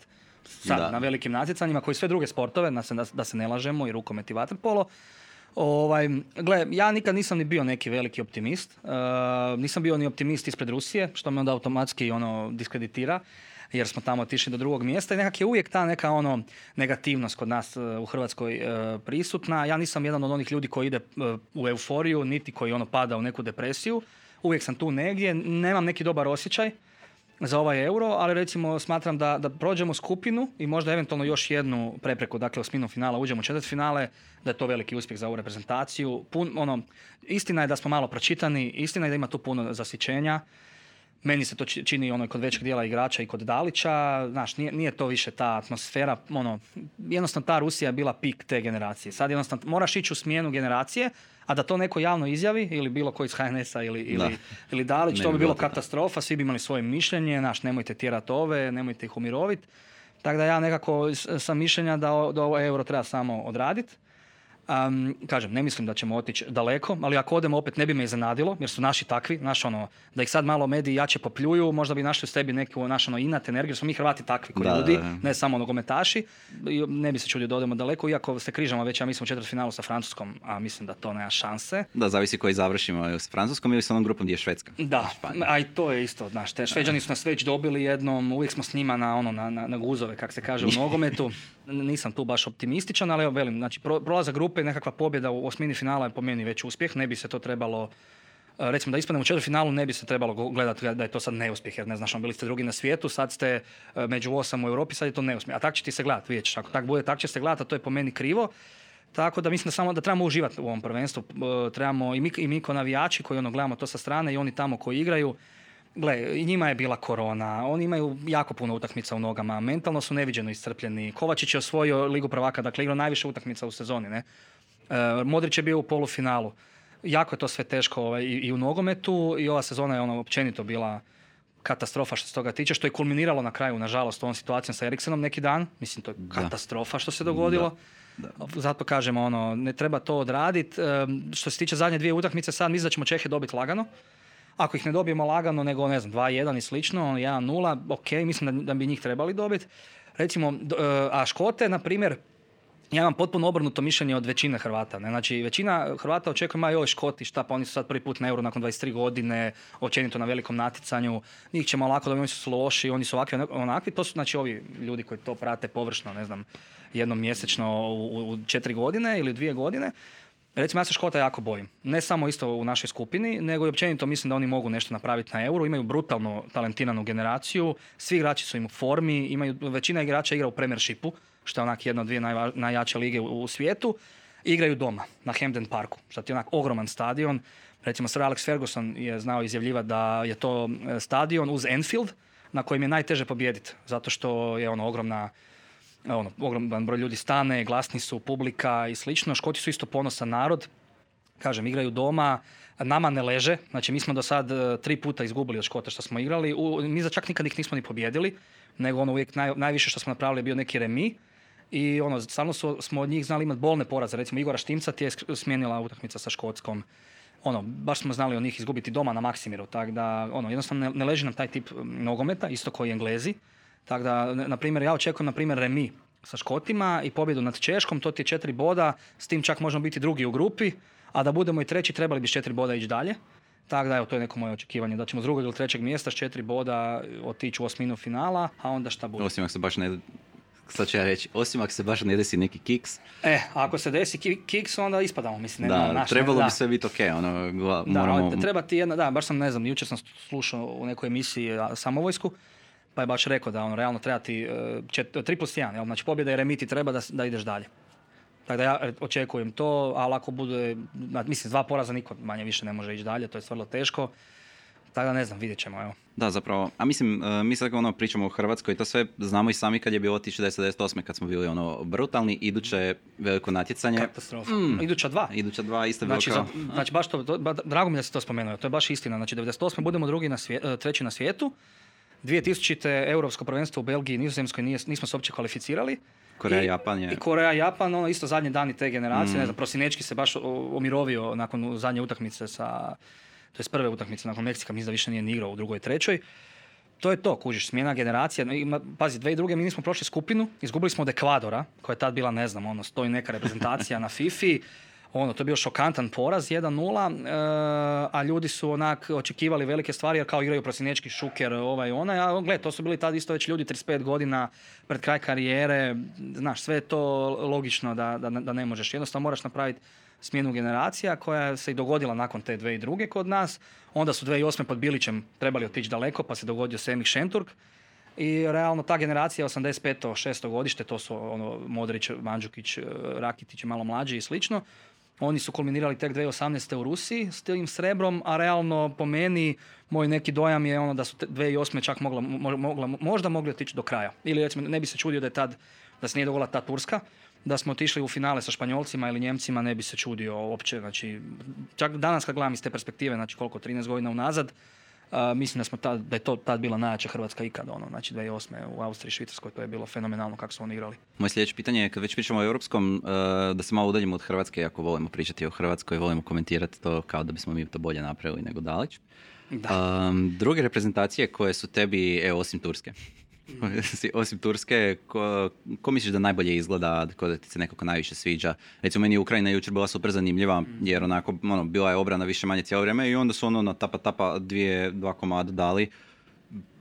sad na velikim natjecanjima koji sve druge sportove, da se, da, se ne lažemo, i rukomet i vaterpolo. Ovaj, gle, ja nikad nisam ni bio neki veliki optimist. nisam bio ni optimist ispred Rusije, što me onda automatski ono diskreditira jer smo tamo otišli do drugog mjesta i nekak je uvijek ta neka ono negativnost kod nas e, u Hrvatskoj e, prisutna. Ja nisam jedan od onih ljudi koji ide e, u euforiju, niti koji ono pada u neku depresiju. Uvijek sam tu negdje, nemam neki dobar osjećaj za ovaj euro, ali recimo smatram da, da prođemo skupinu i možda eventualno još jednu prepreku, dakle osminu finala uđemo u četvrt finale, da je to veliki uspjeh za ovu reprezentaciju. Pun, ono, istina je da smo malo pročitani, istina je da ima tu puno zasićenja, meni se to čini ono kod većeg dijela igrača i kod Dalića, znaš, nije, nije to više ta atmosfera, ono, jednostavno ta Rusija je bila pik te generacije. Sad jednostavno moraš ići u smjenu generacije, a da to neko javno izjavi, ili bilo ko iz HNS-a ili, ili, ili Dalić, to bi bilo katastrofa, svi bi imali svoje mišljenje, znaš, nemojte tjerati ove, nemojte ih umiroviti. Tako da ja nekako sam mišljenja da, da ovo euro treba samo odraditi Um, kažem, ne mislim da ćemo otići daleko, ali ako odemo opet ne bi me iznenadilo, jer su naši takvi, naš ono, da ih sad malo mediji jače popljuju, možda bi našli u sebi neku naš ono inat energiju, jer smo mi Hrvati takvi koji ljudi, ne samo nogometaši. Ne bi se čudio da odemo daleko, iako se križamo već, ja mislim, u četvrt finalu sa Francuskom, a mislim da to nema šanse. Da, zavisi koji završimo s Francuskom ili sa onom grupom gdje je Švedska. Da, a i to je isto, znaš, te Šveđani su nas već dobili jednom, uvijek smo s njima na, ono, na, na, na guzove, kak se kaže u nogometu. Nisam tu baš optimističan, ali evo velim, znači prolazak grupe i nekakva pobjeda u osmini finala je po meni već uspjeh. Ne bi se to trebalo e, recimo da ispadnemo u finalu ne bi se trebalo gledati da je to sad neuspjeh, jer ne znaš, ono, bili ste drugi na svijetu, sad ste e, među osam u Europi, sad je to neuspjeh. A tak će ti se gledati, vidjet ako tak bude, tak će se gledati, a to je po meni krivo. Tako da mislim da samo da trebamo uživati u ovom prvenstvu. E, trebamo i mi, i mi ko navijači koji ono gledamo to sa strane i oni tamo koji igraju, Gle, njima je bila korona, oni imaju jako puno utakmica u nogama, mentalno su neviđeno iscrpljeni. Kovačić je osvojio Ligu prvaka, dakle igrao najviše utakmica u sezoni, ne? E, Modrić je bio u polufinalu. Jako je to sve teško ovaj, i, u nogometu i ova sezona je ono općenito bila katastrofa što se toga tiče, što je kulminiralo na kraju, nažalost, ovom situacijom sa Eriksenom neki dan. Mislim, to je katastrofa što se dogodilo. Da. Zato kažemo, ono, ne treba to odraditi. E, što se tiče zadnje dvije utakmice, sad mislim da ćemo Čehe dobiti lagano. Ako ih ne dobijemo lagano, nego ne znam, 2-1 i slično, 1-0, ok, mislim da, da bi njih trebali dobiti. Recimo, e, a Škote, na primjer, ja imam potpuno obrnuto mišljenje od većine Hrvata. Ne? Znači, većina Hrvata očekuje, ma joj Škoti, šta, pa oni su sad prvi put na euro nakon 23 godine, općenito na velikom natjecanju, njih ćemo lako da oni su loši, oni su ovakvi, onakvi. To su znači ovi ljudi koji to prate površno, ne znam, jednom mjesečno u, u četiri godine ili dvije godine. Recimo, ja se Škota jako bojim. Ne samo isto u našoj skupini, nego i općenito mislim da oni mogu nešto napraviti na euro. Imaju brutalno talentiranu generaciju, svi igrači su im u formi, imaju, većina igrača igra u Premiershipu, što je onak jedna od dvije najjače lige u, svijetu, igraju doma, na Hamden Parku, što je onak ogroman stadion. Recimo, Sir Alex Ferguson je znao izjavljivati da je to e, stadion uz Enfield, na kojem je najteže pobijediti, zato što je ono ogromna ono, ogroman broj ljudi stane, glasni su, publika i slično. Škoti su isto ponosan narod, kažem, igraju doma, nama ne leže, znači mi smo do sad e, tri puta izgubili od Škota što smo igrali, u, mi za čak nikad ih nismo ni pobjedili, nego ono uvijek najviše što smo napravili je bio neki remi, i ono, stalno smo od njih znali imati bolne poraze. Recimo Igora Štimca ti je smijenila utakmica sa Škotskom. ono, baš smo znali od njih izgubiti doma na Maksimiru, tako da, ono, jednostavno ne, ne leži nam taj tip nogometa, isto koji Englezi. Tako da, na primjer, ja očekujem, na primjer, remi sa Škotima i pobjedu nad Češkom, to ti je četiri boda, s tim čak možemo biti drugi u grupi, a da budemo i treći, trebali bi s četiri boda ići dalje. Tako da, evo, to je neko moje očekivanje, da ćemo s drugog ili trećeg mjesta s četiri boda otići u osminu finala, a onda šta bude. Osim ako se baš ne, sad ću ja reći, osim ako se baš ne desi neki kiks. E, ako se desi kiks, onda ispadamo, mislim. Da, naš, trebalo ne, bi sve biti ok, ono, gla, da, moramo... treba ti jedna, da, baš sam, ne znam, jučer sam slušao u nekoj emisiji samovojsku, pa je baš rekao da ono, realno treba ti e, čet, 3 plus 1, jel? znači pobjeda i remiti treba da, da ideš dalje. Tako da ja e, očekujem to, ali ako bude, mislim, dva poraza niko manje više ne može ići dalje, to je vrlo teško. Tako da ne znam, vidjet ćemo, evo. Da, zapravo, a mislim, uh, mi sad ono pričamo o Hrvatskoj, to sve znamo i sami kad je bilo 1998. kad smo bili ono brutalni, iduće veliko natjecanje. Katastrofa. Mm. Iduća dva. Iduća dva, isto znači, kao... znači, baš to, drago mi da se to spomenuo, to je baš istina. Znači, 98. budemo drugi na svijet, treći na svijetu, 2000. europsko prvenstvo u Belgiji i Nizozemskoj nismo se uopće kvalificirali. Koreja, Japan je. I Koreja, Japan, ono isto zadnji dani te generacije, mm. ne znam, Prosinečki se baš omirovio nakon zadnje utakmice sa, to je prve utakmice nakon Meksika, mislim da više nije ni igrao u drugoj i trećoj. To je to, kužiš, smjena generacija. Pazi, dve i druge, mi nismo prošli skupinu, izgubili smo od Ekvadora, koja je tad bila, ne znam, ono, stoji neka reprezentacija na FIFI ono, to je bio šokantan poraz, 1-0, e, a ljudi su onak očekivali velike stvari, jer kao igraju prosinečki šuker, ovaj onaj, a gle, to su bili tad isto već ljudi 35 godina pred kraj karijere, znaš, sve je to logično da, da, da ne možeš, jednostavno moraš napraviti smjenu generacija koja se i dogodila nakon te dve i druge kod nas. Onda su 2008. pod Bilićem trebali otići daleko, pa se dogodio Semih Šenturk. I realno ta generacija 85. 6. godište, to su ono Modrić, Mandžukić, Rakitić, malo mlađi i slično. Oni su kulminirali tek 2018. u Rusiji s tim srebrom, a realno po meni moj neki dojam je ono da su 2008. čak mogla, mogla, možda mogli otići do kraja. Ili recimo ne bi se čudio da je tad, da se nije dogodila ta Turska, da smo otišli u finale sa Španjolcima ili Njemcima, ne bi se čudio uopće. Znači, čak danas kad gledam iz te perspektive, znači koliko, 13 godina unazad, mislim da, smo tad, da je to tad bila najjača Hrvatska ikada, ono, znači 2008. u Austriji i Švicarskoj, to je bilo fenomenalno kako su oni igrali. Moje sljedeće pitanje je, kad već pričamo o europskom, uh, da se malo udaljimo od Hrvatske, ako volimo pričati o Hrvatskoj, volimo komentirati to kao da bismo mi to bolje napravili nego Dalić. Da. Um, druge reprezentacije koje su tebi, evo, osim Turske, Osim Turske, ko, ko misliš da najbolje izgleda, ko da ti se nekako najviše sviđa? Recimo, meni je Ukrajina jučer bila super zanimljiva, mm. jer onako, ono, bila je obrana više manje cijelo vrijeme i onda su ono na tapa tapa dvije, dva komada dali.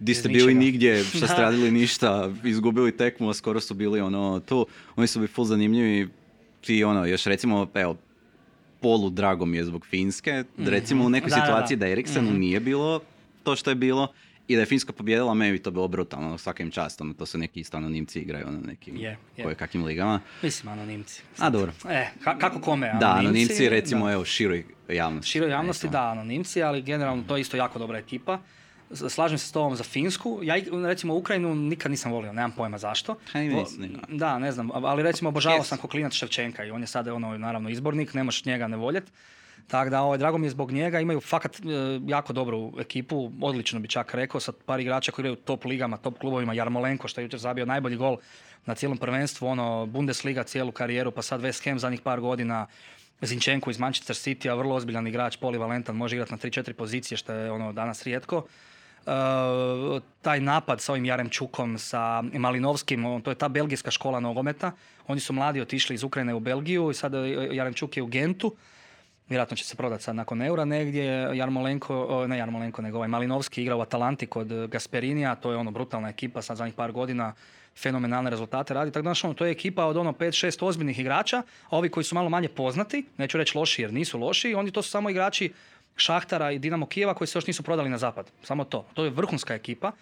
Di ste bili nigdje, što ste radili ništa, izgubili tekmu, a skoro su bili ono tu. Oni su bi full zanimljivi. I ono, još recimo, evo, polu drago mi je zbog Finske. Mhm. Recimo u nekoj situaciji da, da. Eriksenu mm nije bilo to što je bilo i da je Finska pobjedila, meni bi to bilo brutalno, svakim častom. To su neki isto anonimci igraju na nekim yeah, yeah. kakvim ligama. Mislim anonimci. A dobro. E, kako kome? Anonimci, da, anonimci recimo da. evo široj javnosti. Široj javnosti da, anonimci, ali generalno to je isto jako dobra ekipa. Slažem se s tobom za Finsku. Ja recimo Ukrajinu nikad nisam volio, nemam pojma zašto. Da, ne znam, ali recimo obožavao sam Koklinac Ševčenka i on je sada ono naravno izbornik, ne možeš njega ne voljeti. Tako da, ovaj, drago mi je zbog njega, imaju fakat e, jako dobru ekipu, odlično bi čak rekao, sa par igrača koji igraju top ligama, top klubovima, Jarmolenko što je jučer zabio najbolji gol na cijelom prvenstvu, ono, Bundesliga cijelu karijeru, pa sad West Ham zadnjih par godina, Zinčenko iz Manchester City, a vrlo ozbiljan igrač, polivalentan, može igrati na 3-4 pozicije, što je ono danas rijetko. Uh, taj napad sa ovim Jaremčukom, sa Malinovskim, to je ta belgijska škola nogometa. Oni su mladi otišli iz Ukrajine u Belgiju i sada Jaremčuk je u Gentu vjerojatno će se prodati sad nakon eura negdje. Jarmolenko, ne Jarmolenko, nego ovaj Malinovski igra u Atalanti kod Gasperinija, to je ono brutalna ekipa sad zadnjih par godina fenomenalne rezultate radi. Tako da ono, to je ekipa od ono 5-6 ozbiljnih igrača, a ovi koji su malo manje poznati, neću reći loši jer nisu loši, oni to su samo igrači Šahtara i Dinamo Kijeva koji se još nisu prodali na zapad. Samo to. To je vrhunska ekipa.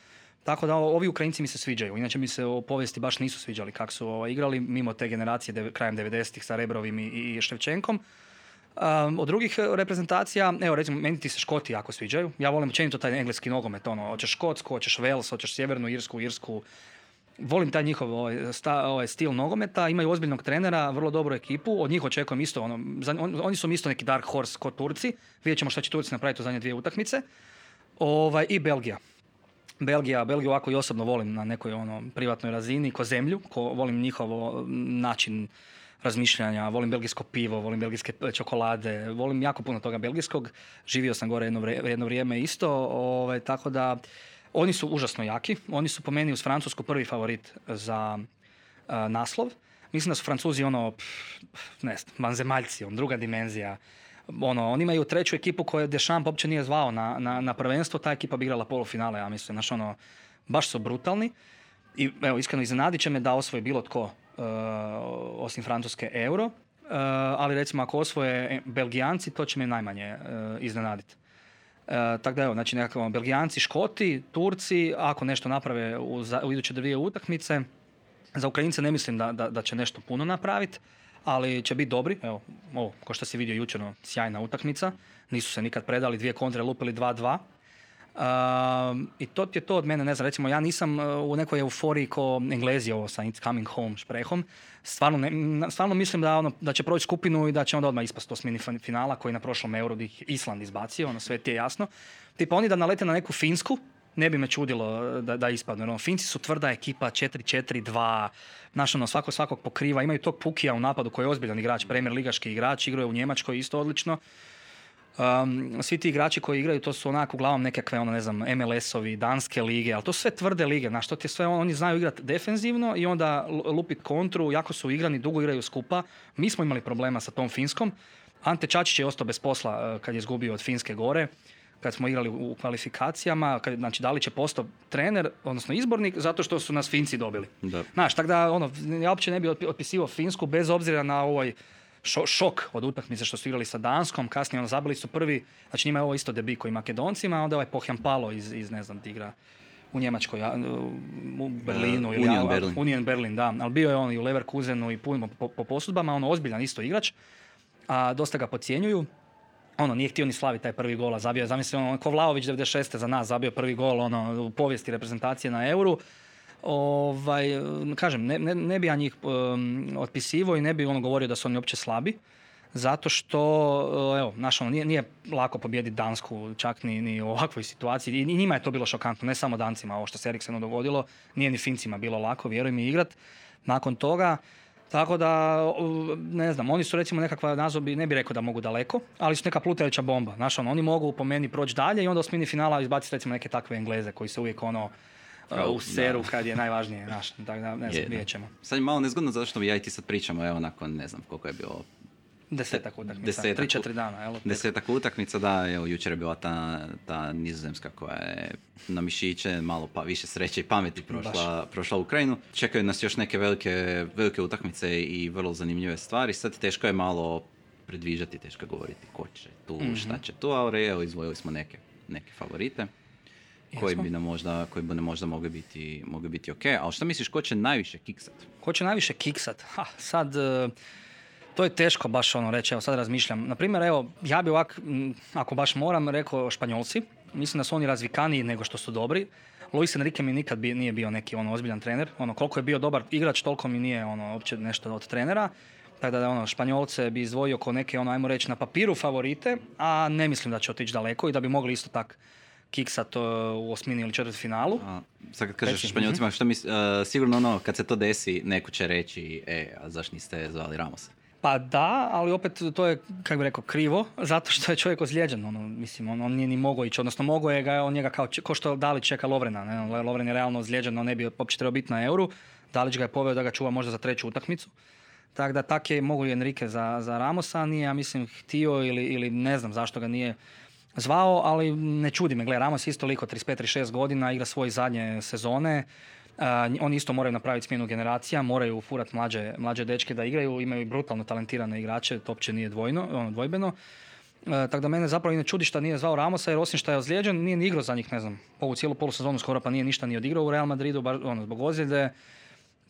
Tako da ovi Ukrajinci mi se sviđaju. Inače mi se u povijesti baš nisu sviđali kako su ovaj, igrali mimo te generacije krajem 90-ih sa Rebrovim i, i Števčenkom. Um, od drugih e, reprezentacija, evo recimo, meni ti se Škoti jako sviđaju. Ja volim općenito taj engleski nogomet, ono, hoćeš Škotsku, hoćeš Wales, hoćeš Sjevernu Irsku, Irsku. Volim taj njihov ovaj, ovaj stil nogometa, imaju ozbiljnog trenera, vrlo dobru ekipu, od njih očekujem isto, ono, on, oni su isto neki dark horse kod Turci, vidjet ćemo šta će Turci napraviti u zadnje dvije utakmice. Ovaj, I Belgija. Belgija, Belgiju ovako i osobno volim na nekoj ono privatnoj razini, ko zemlju, ko volim njihov način razmišljanja, volim belgijsko pivo, volim belgijske čokolade, volim jako puno toga belgijskog. Živio sam gore jedno, jedno vrijeme isto, ovaj, tako da oni su užasno jaki. Oni su po meni uz Francusku prvi favorit za naslov. Mislim da su Francuzi ono, ne znam, vanzemaljci, on, druga dimenzija. Ono, oni imaju treću ekipu koju Deschamps uopće nije zvao na, na, na prvenstvo, ta ekipa bi igrala polufinale, ja mislim. Znaš, ono, baš su brutalni. I evo, iskreno iznenadit će me da osvoje bilo tko osim Francuske euro. Uh, ali recimo ako osvoje Belgijanci, to će me najmanje uh, iznenaditi. Tako da evo, znači nekako Belgijanci, Škoti, Turci, ako nešto naprave u, u iduće dvije utakmice, za Ukrajince ne mislim da, da, da će nešto puno napraviti, ali će biti dobri. Evo, ovo, ko što si vidio jučer, sjajna utakmica. Nisu se nikad predali, dvije kontre lupili 2-2. Uh, I to je to od mene, ne znam, recimo ja nisam uh, u nekoj euforiji ko Englezi ovo sa It's Coming Home šprehom. Stvarno, ne, stvarno mislim da, ono, da će proći skupinu i da će onda odmah ispast osmini finala koji na prošlom euro Island izbacio, ono sve ti je jasno. Tipa oni da nalete na neku Finsku, ne bi me čudilo da, da ispadnu. Ono, Finci su tvrda ekipa 4-4-2, znaš ono, svako svakog pokriva, imaju tog Pukija u napadu koji je ozbiljan igrač, premier ligaški igrač, igraju u Njemačkoj isto odlično. Um, svi ti igrači koji igraju to su onako uglavnom nekakve ono ne znam MLS-ovi, danske lige, ali to su sve tvrde lige, znaš, to ti sve oni znaju igrati defenzivno i onda lupit kontru, jako su igrani, dugo igraju skupa. Mi smo imali problema sa tom Finskom. Ante Čačić je ostao bez posla uh, kad je izgubio od Finske gore kad smo igrali u kvalifikacijama, kad, znači da li će postao trener, odnosno izbornik, zato što su nas Finci dobili. Da. Znaš, tako da ono, ja uopće ne bi otpisivao Finsku bez obzira na ovaj šok od utakmice što su igrali sa Danskom, kasnije ono, zabili su prvi, znači njima je ovo isto debi koji Makedoncima, onda ovaj Pohjan Palo iz, iz ne znam, igra u Njemačkoj, u Berlinu. Uh, ili, Union Berlin. Union Berlin, da. Ali bio je on i u Leverkusenu i puno po, po posudbama, ono ozbiljan isto igrač. A dosta ga podcjenjuju ono, nije htio ni slaviti taj prvi gol, a zabio je, zamisli, ono, ko Vlaović 96. za nas zabio prvi gol, ono, u povijesti reprezentacije na Euru. Ovaj, kažem, ne, ne, ne bi ja njih um, otpisivo i ne bi ono govorio da su oni uopće slabi, zato što, evo, znaš, ono, nije, nije lako pobijediti Dansku, čak ni, ni u ovakvoj situaciji. I njima je to bilo šokantno, ne samo Dancima, ovo što se Eriksenu dogodilo, nije ni Fincima bilo lako, vjeruj mi, igrat. Nakon toga, tako da, ne znam, oni su recimo nekakva nazobi, ne bi rekao da mogu daleko, ali su neka plutajuća bomba. Znaš, ono, oni mogu po meni proći dalje i onda u smini finala izbaciti recimo neke takve Engleze koji se uvijek ono, u seru kad je najvažnije, znaš, tako da ne znam, vidjet ćemo. Sad je malo nezgodno zato što ja i ti sad pričamo, evo nakon, ne znam koliko je bilo, Desetak utakmica, tri, četiri dana. Jel? Desetak utakmica, da, evo, jučer je bila ta, ta nizozemska koja je na mišiće, malo pa više sreće i pameti prošla, prošla Ukrajinu. Čekaju nas još neke velike, velike utakmice i vrlo zanimljive stvari. Sad teško je malo predviđati, teško je govoriti ko će tu, mm-hmm. šta će tu, ali evo, izvojili smo neke, neke favorite. Koji bi nam možda, koji bi nam možda mogli biti, mogli biti ok. Ali šta misliš, ko će najviše kiksat? Ko će najviše kiksat? Ha, sad, to je teško baš ono reći, evo sad razmišljam. Na primjer, evo, ja bi ovak, ako baš moram, rekao Španjolci. Mislim da su oni razvikaniji nego što su dobri. Luis Enrique mi nikad bi, nije bio neki ono ozbiljan trener. Ono, koliko je bio dobar igrač, toliko mi nije ono, uopće nešto od trenera. Tako da ono, Španjolce bi izdvojio ko neke, ono, ajmo reći, na papiru favorite, a ne mislim da će otići daleko i da bi mogli isto tak kiksat u osmini ili četvrt finalu. A, sad kad kažeš Španjolcima, mhm. što mi, uh, sigurno ono, kad se to desi, neko će reći, e, a zašto niste zvali Ramosa? Pa da, ali opet to je, kako bi rekao, krivo, zato što je čovjek ozlijeđen. Ono, mislim, on, on nije ni mogao ići, odnosno mogao je ga, on njega kao, ko što Dalić čeka Lovrena. Ne? Lovren je realno ozlijeđen, on ne bi uopće trebao biti na euru. Dalić ga je poveo da ga čuva možda za treću utakmicu. Tako da tak je mogu i Enrique za, za Ramosa, nije, ja mislim, htio ili, ili ne znam zašto ga nije zvao, ali ne čudi me. Gle, Ramos isto liko, 35-36 godina, igra svoje zadnje sezone. Uh, oni isto moraju napraviti smjenu generacija, moraju ufurati mlađe, mlađe dečke da igraju, imaju brutalno talentirane igrače, to uopće nije dvojno, ono, dvojbeno. Uh, tako da mene zapravo i ne čudi što nije zvao Ramosa, jer osim što je ozlijeđen, nije ni igrao za njih, ne znam, ovu cijelu polusezonu skoro pa nije ništa ni odigrao u Real Madridu, ono, zbog ozljede.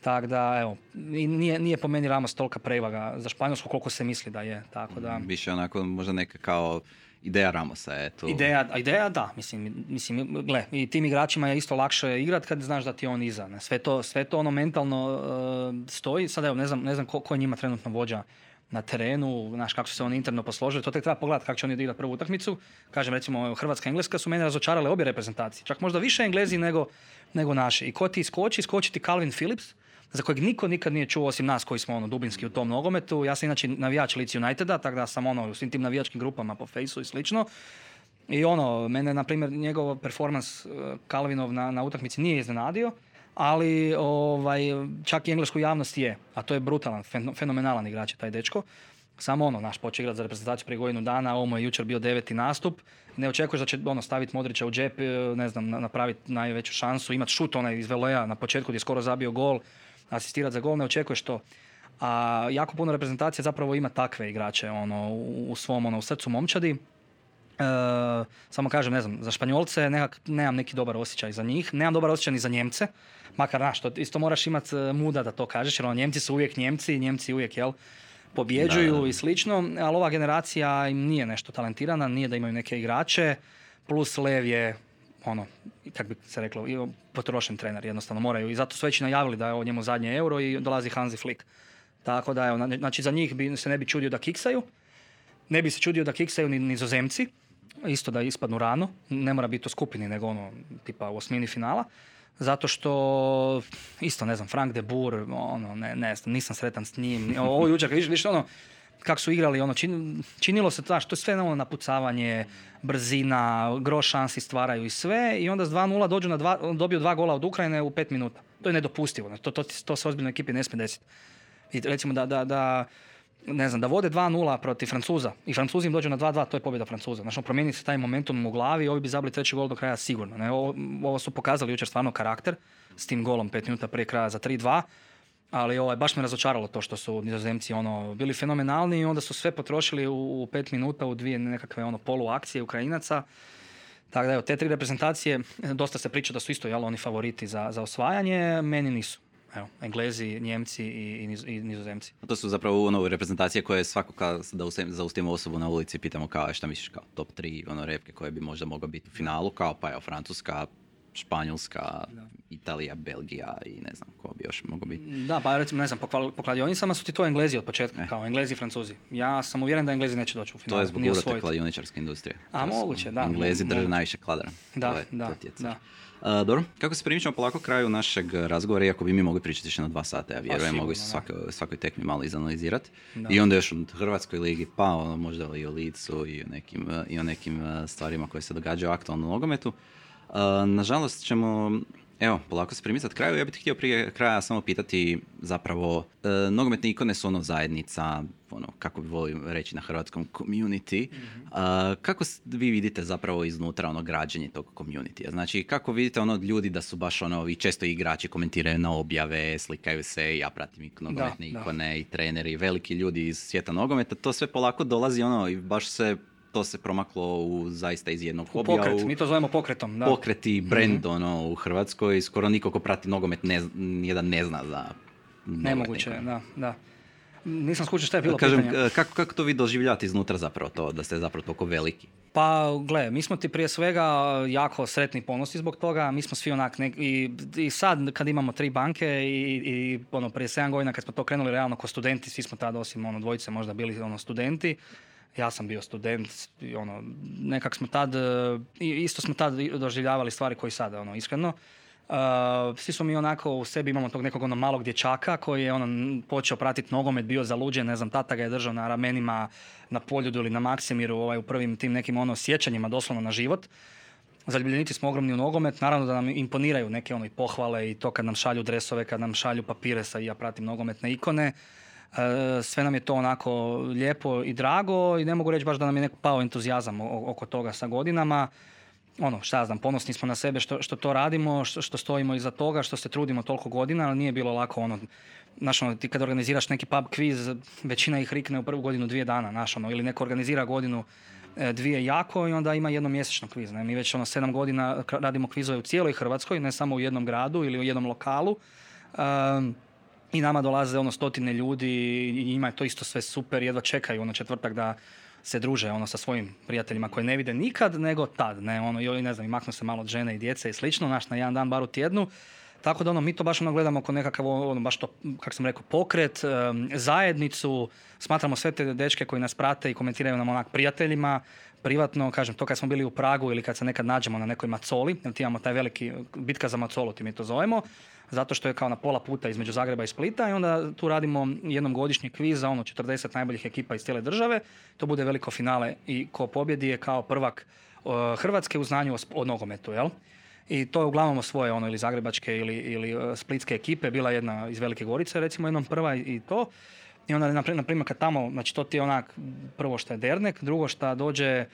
Tako da, evo, nije, nije po meni Ramos tolika prevaga za Španjolsku koliko se misli da je, tako da... Više onako možda neka kao ideja Ramosa je to. Ideja, ideja da, mislim, mislim, gle, i tim igračima je isto lakše igrat kad znaš da ti on iza. Ne? Sve, to, sve to ono mentalno uh, stoji. Sad evo, ne znam, ne znam ko, ko je njima trenutno vođa na terenu, znaš kako su se oni interno posložili, to tek treba pogledati kako će oni odigrati prvu utakmicu. Kažem recimo Hrvatska i Engleska su mene razočarale obje reprezentacije, čak možda više Englezi nego, nego naši. I ko ti skoči, skoči ti Calvin Phillips, za kojeg niko nikad nije čuo osim nas koji smo ono dubinski u tom nogometu. Ja sam inače navijač Leeds Uniteda, tako da sam ono u svim tim navijačkim grupama po fejsu i slično. I ono, mene, na primjer, njegov performans Kalvinov na, na utakmici nije iznenadio, ali ovaj, čak i englesku javnost je, a to je brutalan, fenomenalan igrač je taj dečko. Samo ono, naš počeo igrati za reprezentaciju prije godinu dana, ovo mu je jučer bio deveti nastup. Ne očekuješ da će ono, staviti Modrića u džep, e, ne znam, napraviti najveću šansu, imati šut onaj iz Veloja na početku gdje je skoro zabio gol, asistirati za gol, ne očekuješ to. A jako puno reprezentacija zapravo ima takve igrače ono, u, svom ono, u srcu momčadi. E, samo kažem, ne znam, za Španjolce nekak, nemam neki dobar osjećaj za njih, nemam dobar osjećaj ni za Njemce, makar naš, to isto moraš imati e, muda da to kažeš, jer ono, Njemci su uvijek Njemci, Njemci uvijek, jel, pobjeđuju i slično, ali ova generacija im nije nešto talentirana, nije da imaju neke igrače, plus Lev je ono, kak bi se reklo, potrošen trener, jednostavno moraju. I zato su već najavili da je ovo njemu zadnje euro i dolazi Hansi Flick. Tako da, evo, znači za njih bi se ne bi čudio da kiksaju, ne bi se čudio da kiksaju ni nizozemci, isto da ispadnu rano, ne mora biti u skupini, nego ono, tipa u osmini finala zato što isto ne znam Frank de Boer ono ne, ne nisam sretan s njim ovo jučer vidiš, vidiš ono kako su igrali ono činilo se to što sve ono napucavanje brzina gro šansi stvaraju i sve i onda s 2:0 dođu na dva, dobiju dva gola od Ukrajine u pet minuta to je nedopustivo to, to, to se ozbiljnoj ekipi ne smije desiti i recimo da, da, da ne znam, da vode 2-0 protiv Francuza i Francuzi im dođu na 2-2, to je pobjeda Francuza. Znači, promijeni se taj momentum u glavi, ovi bi zabili treći gol do kraja sigurno. Ne? Ovo, ovo su pokazali jučer stvarno karakter s tim golom pet minuta prije kraja za 3-2. Ali ovaj, baš me razočaralo to što su nizozemci ono, bili fenomenalni i onda su sve potrošili u, u pet minuta u dvije nekakve ono, poluakcije Ukrajinaca. Tako da evo, te tri reprezentacije, dosta se priča da su isto jel, oni favoriti za, za osvajanje, meni nisu evo, Englezi, Njemci i, i Nizozemci. To su zapravo ono reprezentacije koje svako kad da zaustavimo osobu na ulici pitamo kao šta misliš kao top 3 ono repke koje bi možda mogao biti u finalu, kao pa evo Francuska, Španjolska, Italija, Belgija i ne znam ko bi još mogao biti. Da, pa recimo, ne znam, po, po kladionicama su ti to Englezi od početka, eh. kao Englezi i Francuzi. Ja sam uvjeren da Englezi neće doći u finalu. To je zbog urate kladioničarske industrije. A, moguće, da. Englezi drže najviše kladara. Da, da, da. Uh, dobro, kako se primičamo polako kraju našeg razgovora, iako bi mi mogli pričati još na dva sata, ja vjerujem, mogli se svakoj, svakoj tekmi malo izanalizirati. I onda još u Hrvatskoj ligi, pa ono, možda i o Licu i o nekim, i o nekim stvarima koje se događaju u nogometu. Nažalost ćemo Evo, polako se primicati kraju. Ja bih htio prije kraja samo pitati zapravo, e, nogometne ikone su ono zajednica, ono, kako bi volim reći na hrvatskom, community. mm kako vi vidite zapravo iznutra ono građenje tog community Znači, kako vidite ono ljudi da su baš ono, i često igrači komentiraju na objave, slikaju se, ja pratim nogometne ikone i treneri, veliki ljudi iz svijeta nogometa, to sve polako dolazi ono i baš se to se promaklo u zaista iz jednog hobija. Pokret, mi to zovemo pokretom. Da. Pokreti brand mm ono, u Hrvatskoj. Skoro niko ko prati nogomet ne, nijedan ne zna za Nemoguće, da, da. Nisam skučio šta je bilo Kažem, pitanje. Kako, kako to vi doživljate iznutra zapravo to, da ste zapravo toliko veliki? Pa, gle, mi smo ti prije svega jako sretni i ponosni zbog toga. Mi smo svi onak, i, i sad kad imamo tri banke i, i ono, prije 7 godina kad smo to krenuli realno ko studenti, svi smo tada osim ono, dvojice možda bili ono, studenti ja sam bio student i ono, nekak smo tad, e, isto smo tad doživljavali stvari koji sada, ono, iskreno. Uh, svi smo mi onako u sebi imamo tog nekog ono malog dječaka koji je ono počeo pratiti nogomet, bio zaluđen, ne znam, tata ga je držao na ramenima na Poljudu ili na Maksimiru ovaj, u prvim tim nekim ono sjećanjima doslovno na život. Zaljubljenici smo ogromni u nogomet, naravno da nam imponiraju neke ono i pohvale i to kad nam šalju dresove, kad nam šalju papire sa i ja pratim nogometne ikone. E, sve nam je to onako lijepo i drago i ne mogu reći baš da nam je neko pao entuzijazam oko toga sa godinama. Ono, šta znam, ponosni smo na sebe što, što to radimo, što, što stojimo iza toga, što se trudimo toliko godina, ali nije bilo lako ono, znaš, ono, ti kad organiziraš neki pub quiz, većina ih rikne u prvu godinu dvije dana, znaš, ono, ili neko organizira godinu e, dvije jako i onda ima jednomjesečno kviz. Ne? Mi već ono sedam godina radimo kvizove u cijeloj Hrvatskoj, ne samo u jednom gradu ili u jednom lokalu i nama dolaze ono stotine ljudi i njima je to isto sve super, jedva čekaju ono četvrtak da se druže ono sa svojim prijateljima koje ne vide nikad nego tad, ne ono i ne znam i maknu se malo od žene i djece i slično, naš na jedan dan bar u tjednu. Tako da ono, mi to baš ono gledamo kao nekakav, ono, baš to, kako sam rekao, pokret, zajednicu, smatramo sve te dečke koji nas prate i komentiraju nam onak prijateljima, privatno, kažem, to kad smo bili u Pragu ili kad se nekad nađemo na nekoj macoli, jer ti imamo taj veliki, bitka za macolu, ti mi to zovemo, zato što je kao na pola puta između Zagreba i Splita i onda tu radimo jednom godišnji kviz za ono 40 najboljih ekipa iz cijele države. To bude veliko finale i ko pobjedi je kao prvak Hrvatske u znanju o, nogometu, jel? I to je uglavnom svoje ono ili zagrebačke ili, ili e, splitske ekipe, bila jedna iz Velike Gorice recimo jednom prva i, to. I onda na primjer kad tamo, znači to ti je onak prvo što je dernek, drugo što dođe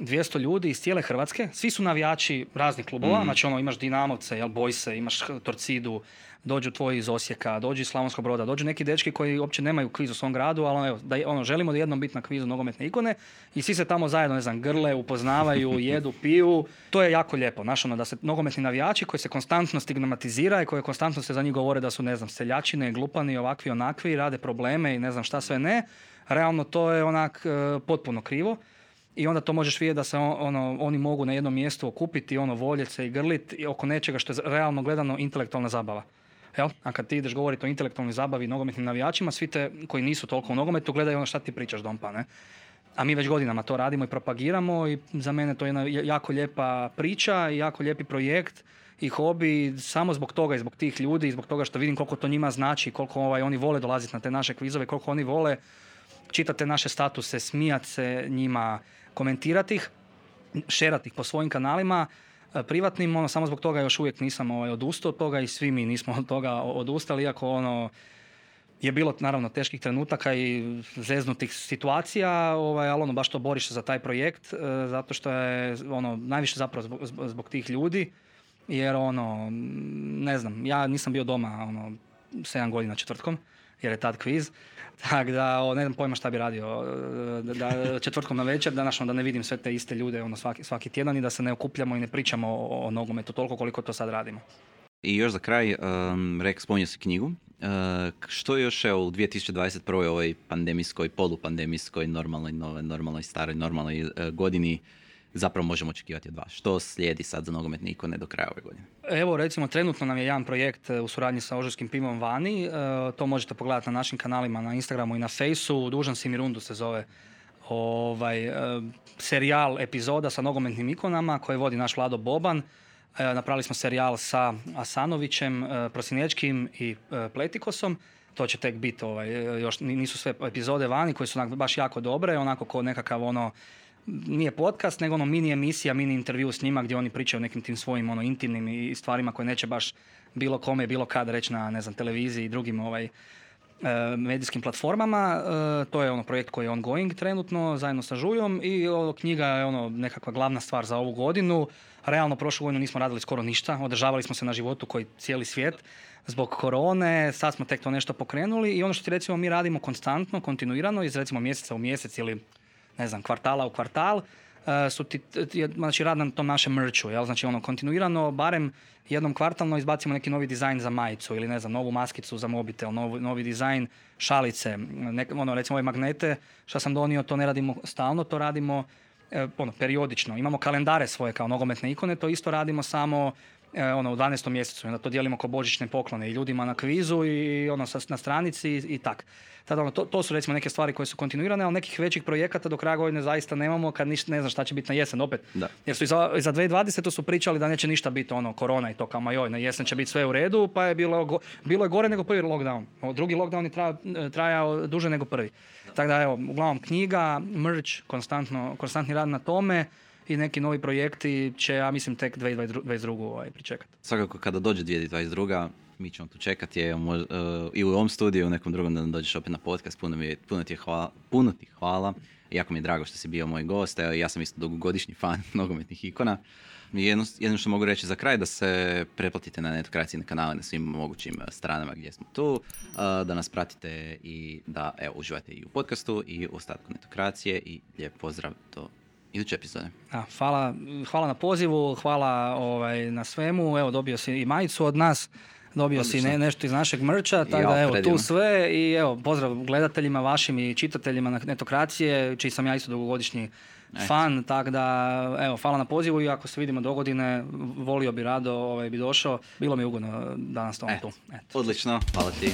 200 ljudi iz cijele Hrvatske, svi su navijači raznih klubova, mm. znači ono imaš Dinamovce, jel, Bojse, imaš Torcidu, dođu tvoji iz Osijeka, dođu iz Slavonskog broda, dođu neki dečki koji uopće nemaju kviz u svom gradu, ali ono, evo, da, ono, želimo da jednom biti na kvizu nogometne ikone i svi se tamo zajedno, ne znam, grle, upoznavaju, jedu, piju. To je jako lijepo, znaš, ono, da se nogometni navijači koji se konstantno stigmatizira i koji konstantno se za njih govore da su, ne znam, seljačine, glupani, ovakvi, onakvi, rade probleme i ne znam šta sve ne. Realno to je onak e, potpuno krivo i onda to možeš vidjeti da se ono, oni mogu na jednom mjestu okupiti, ono, voljeti se i grliti oko nečega što je realno gledano intelektualna zabava. Jel? A kad ti ideš govoriti o intelektualnoj zabavi nogometnim navijačima, svi te koji nisu toliko u nogometu gledaju ono šta ti pričaš dompa, ne? A mi već godinama to radimo i propagiramo i za mene to je jedna jako lijepa priča i jako lijepi projekt i hobi samo zbog toga i zbog tih ljudi i zbog toga što vidim koliko to njima znači, koliko ovaj, oni vole dolaziti na te naše kvizove, koliko oni vole čitati naše statuse, smijati se njima, komentirati ih, šerati ih po svojim kanalima, e, privatnim, ono, samo zbog toga još uvijek nisam ovaj, odustao od toga i svi mi nismo od toga odustali, iako ono, je bilo naravno teških trenutaka i zeznutih situacija, ovaj, ali ono, baš to boriš za taj projekt, e, zato što je ono, najviše zapravo zbog, zbog tih ljudi, jer ono, ne znam, ja nisam bio doma ono, 7 godina četvrtkom, jer je tad kviz. Tako da, ne znam pojma šta bi radio da, četvrtkom na večer, da, da ne vidim sve te iste ljude ono, svaki, svaki tjedan i da se ne okupljamo i ne pričamo o, o nogometu toliko koliko to sad radimo. I još za kraj, um, rek, spominio si knjigu. Uh, što još je u 2021. ovoj pandemijskoj, polupandemijskoj, normalnoj, nove, normalnoj, staroj, normalnoj uh, godini zapravo možemo očekivati od vas? Što slijedi sad za nogometne ikone do kraja ove godine? Evo recimo trenutno nam je jedan projekt e, u suradnji sa Ožujskim pimom Vani. E, to možete pogledati na našim kanalima na Instagramu i na Fejsu. Dužan si mi rundu se zove ovaj, e, serijal epizoda sa nogometnim ikonama koje vodi naš Vlado Boban. Napravili smo serijal sa Asanovićem, Prosinečkim i Pletikosom. To će tek biti, ovaj, još nisu sve epizode vani koje su baš jako dobre, onako kao nekakav ono nije podcast, nego ono mini emisija, mini intervju s njima gdje oni pričaju o nekim tim svojim ono intimnim i stvarima koje neće baš bilo kome, bilo kad reći na ne znam, televiziji i drugim ovaj, e, medijskim platformama. E, to je ono projekt koji je ongoing trenutno zajedno sa Žujom i ovo, knjiga je ono nekakva glavna stvar za ovu godinu. Realno prošlu godinu nismo radili skoro ništa, održavali smo se na životu koji cijeli svijet zbog korone, sad smo tek to nešto pokrenuli i ono što ti recimo mi radimo konstantno, kontinuirano iz recimo mjeseca u mjesec ili ne znam, kvartala u kvartal, uh, su ti, znači rad na tom našem merchu, jel? Znači ono, kontinuirano, barem jednom kvartalno izbacimo neki novi dizajn za majicu ili ne znam, novu maskicu za mobitel, novi, novi dizajn šalice, ono, recimo ove magnete, što sam donio, to ne radimo stalno, to radimo eh, ono, periodično. Imamo kalendare svoje kao nogometne ikone, to isto radimo samo E, ono, u 12. mjesecu. Onda to dijelimo kao božićne poklone i ljudima na kvizu i ono, na stranici i, i tak. Tada, ono, to, to, su recimo neke stvari koje su kontinuirane, ali nekih većih projekata do kraja godine zaista nemamo kad ništa ne znam šta će biti na jesen opet. Da. Jer su i za, i za 2020. su pričali da neće ništa biti ono korona i to kao joj, na jesen će biti sve u redu, pa je bilo, bilo je gore nego prvi lockdown. Drugi lockdown je trajao, trajao duže nego prvi. Tako da evo, uglavnom knjiga, merch, konstantno, konstantni rad na tome i neki novi projekti će, ja mislim, tek 2022. Ovaj, pričekati. Svakako kada dođe 2022. mi ćemo tu čekati je, uh, i u ovom studiju, u nekom drugom da nam dođeš opet na podcast. Puno, mi, puno, ti, hvala, puno ti hvala. Jako mi je drago što si bio moj gost. Evo, ja sam isto dugogodišnji fan nogometnih ikona. Jedno, jedno što mogu reći za kraj da se pretplatite na netokraciji na kanale na svim mogućim uh, stranama gdje smo tu, uh, da nas pratite i da evo, uživate i u podcastu i u ostatku netokracije i lijep pozdrav do iduće epizode. A, hvala, hvala na pozivu, hvala ovaj, na svemu. Evo, dobio si i majicu od nas. Dobio si ne, nešto iz našeg mrča, tako da evo tu sve i evo pozdrav gledateljima vašim i čitateljima na netokracije, čiji sam ja isto dugogodišnji Eto. fan, tako da, evo, hvala na pozivu i ako se vidimo do godine, volio bi rado, ovaj, bi došao. Bilo mi je ugodno danas Eto. tu. Eto. Odlično, hvala ti.